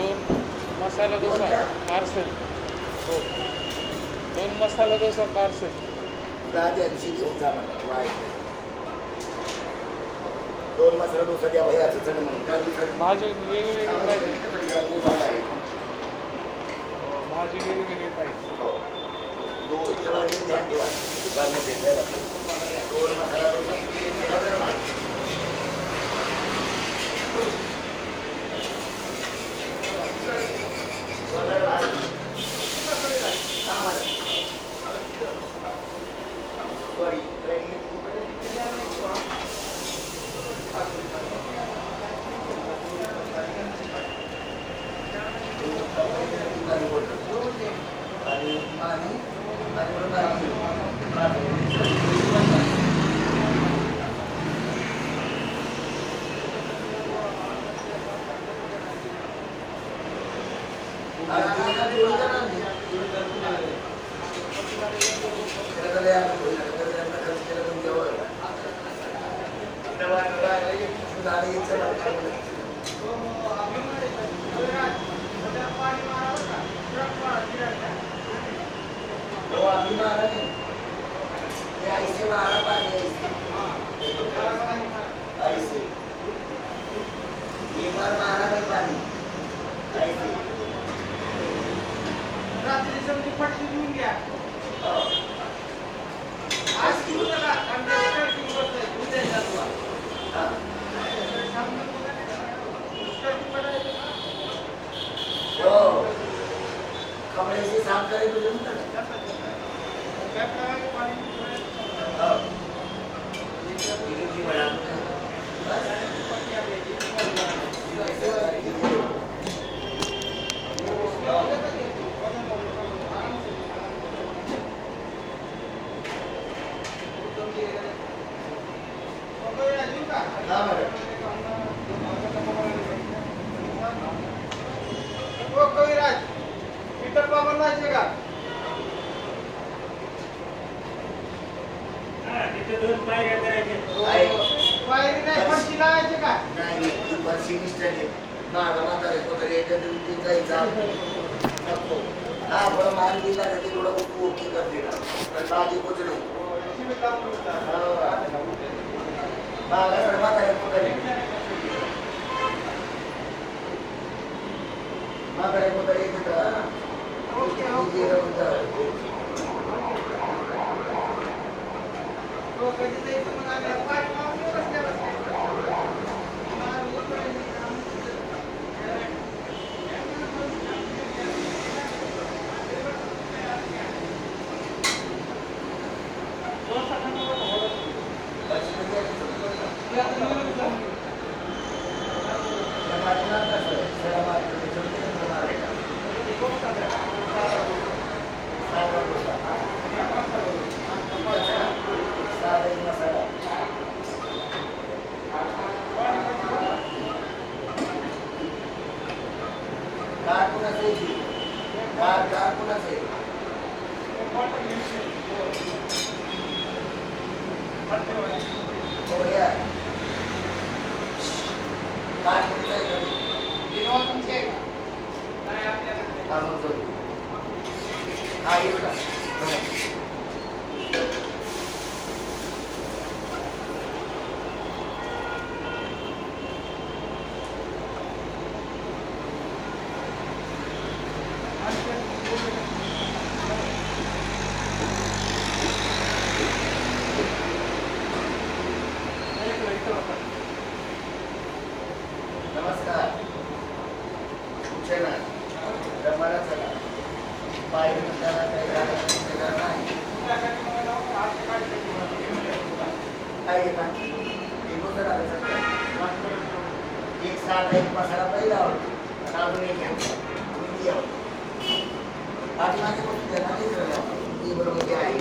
Masala dosa parcel. हो. दोन masala dosa parcel. दहा त्या दिवशी घेऊन जा म्हणा दोन मसाला डोसा द्या असं म्हणून. दिवसात भाजी वेगवेगळी पाहिजे. भाजी वेगवेगळी हो. हे. दोन मसाला डोसा. रात्री समजी पटली घेऊन घ्या आज घेऊ नका कारण ते starting बसलंय. उद्या जा तुला. Starting बनायचं साफ़ करायची तुझं काय करायचं, あの時。ああいう感じ पाठीमागे बसून द्या ना नाही सगळं. ती बरोबर ते आहे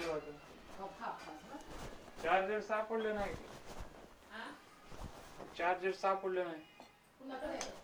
राहील चार्जर सापडलं नाही. चार्जर सापडलं नाही.